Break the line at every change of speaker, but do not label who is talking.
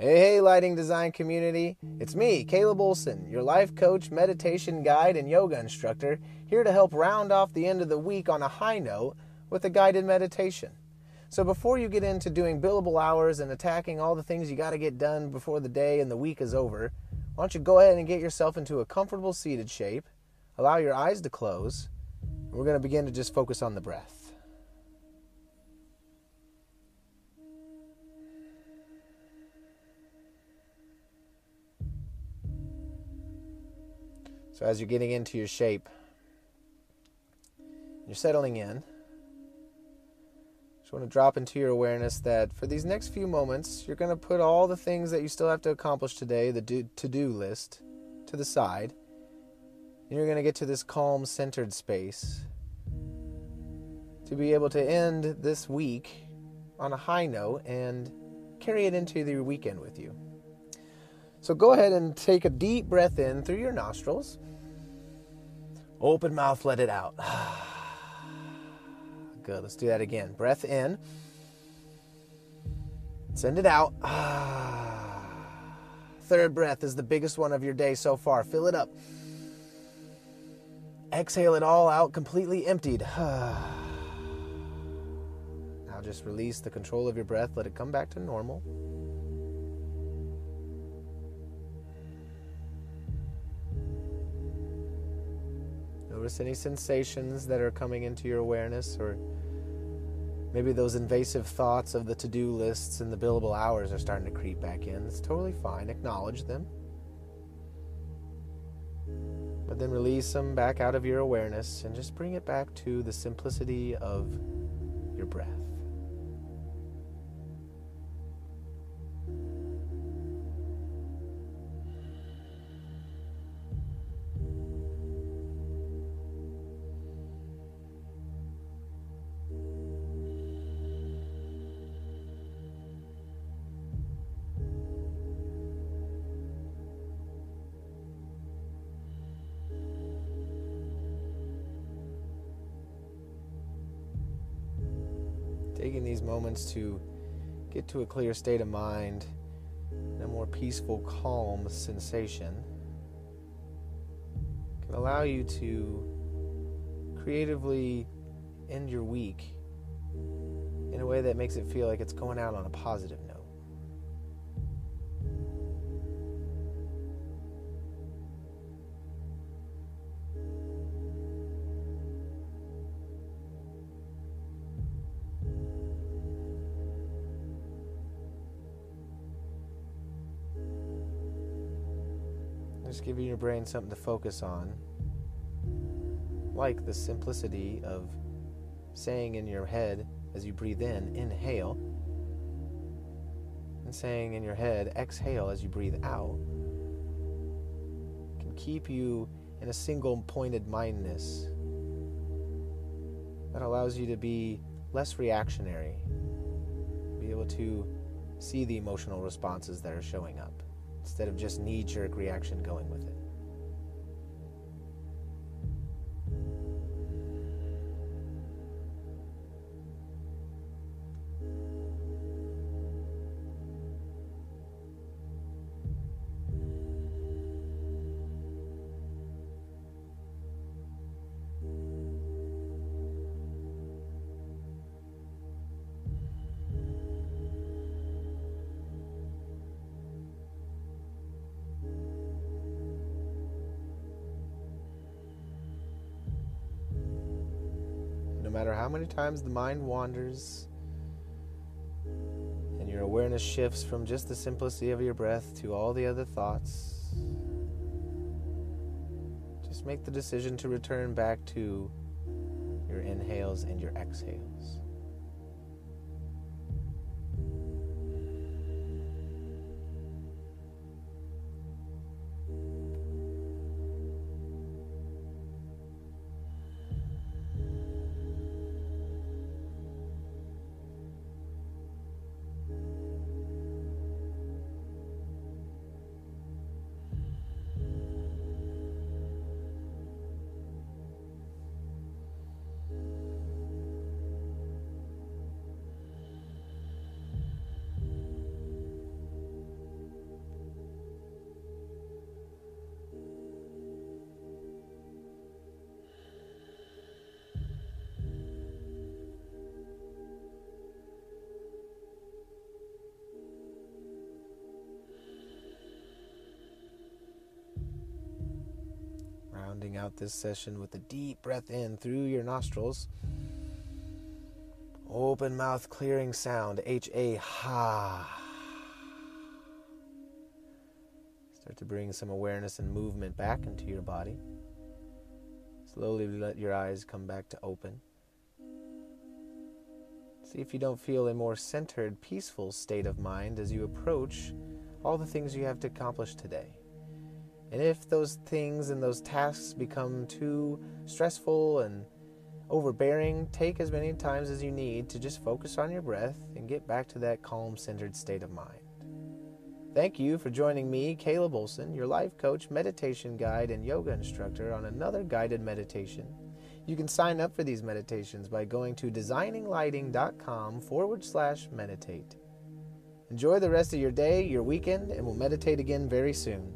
lighting design community. It's me, Caleb Olson, your life coach, meditation guide, and yoga instructor, here to help round off the end of the week on a high note with a guided meditation. So before you get into doing billable hours and attacking all the things you got to get done before the day and the week is over, why don't you go ahead and get yourself into a comfortable seated shape, allow your eyes to close, and we're going to begin to just focus on the breath. So, as you're getting into your shape, you're settling in. Just want to drop into your awareness that for these next few moments, you're going to put all the things that you still have to accomplish today, the to do list, to the side. And you're going to get to this calm, centered space to be able to end this week on a high note and carry it into your weekend with you. So go ahead and take a deep breath in through your nostrils. Open mouth, let it out. Good. Let's do that again. Breath in. Send it out. Third breath is the biggest one of your day so far. Fill it up. Exhale it all out, completely emptied. now just release the control of your breath. Let it come back to normal. Notice any sensations that are coming into your awareness, or maybe those invasive thoughts of the to do lists and the billable hours are starting to creep back in. It's totally fine. Acknowledge them. But then release them back out of your awareness and just bring it back to the simplicity of your breath. Taking these moments to get to a clear state of mind and a more peaceful, calm sensation can allow you to creatively end your week in a way that makes it feel like it's going out on a positive note. Just giving your brain something to focus on, like the simplicity of saying in your head as you breathe in, inhale, and saying in your head, exhale as you breathe out, can keep you in a single pointed mindness that allows you to be less reactionary, be able to see the emotional responses that are showing up instead of just knee jerk reaction going with it. Matter how many times the mind wanders and your awareness shifts from just the simplicity of your breath to all the other thoughts, just make the decision to return back to your inhales and your exhales. Rounding out this session with a deep breath in through your nostrils. Open mouth clearing sound, H A ha. Start to bring some awareness and movement back into your body. Slowly let your eyes come back to open. See if you don't feel a more centered, peaceful state of mind as you approach all the things you have to accomplish today. And if those things and those tasks become too stressful and overbearing, take as many times as you need to just focus on your breath and get back to that calm, centered state of mind. Thank you for joining me, Caleb Olson, your life coach, meditation guide, and yoga instructor, on another guided meditation. You can sign up for these meditations by going to designinglighting.com forward slash meditate. Enjoy the rest of your day, your weekend, and we'll meditate again very soon.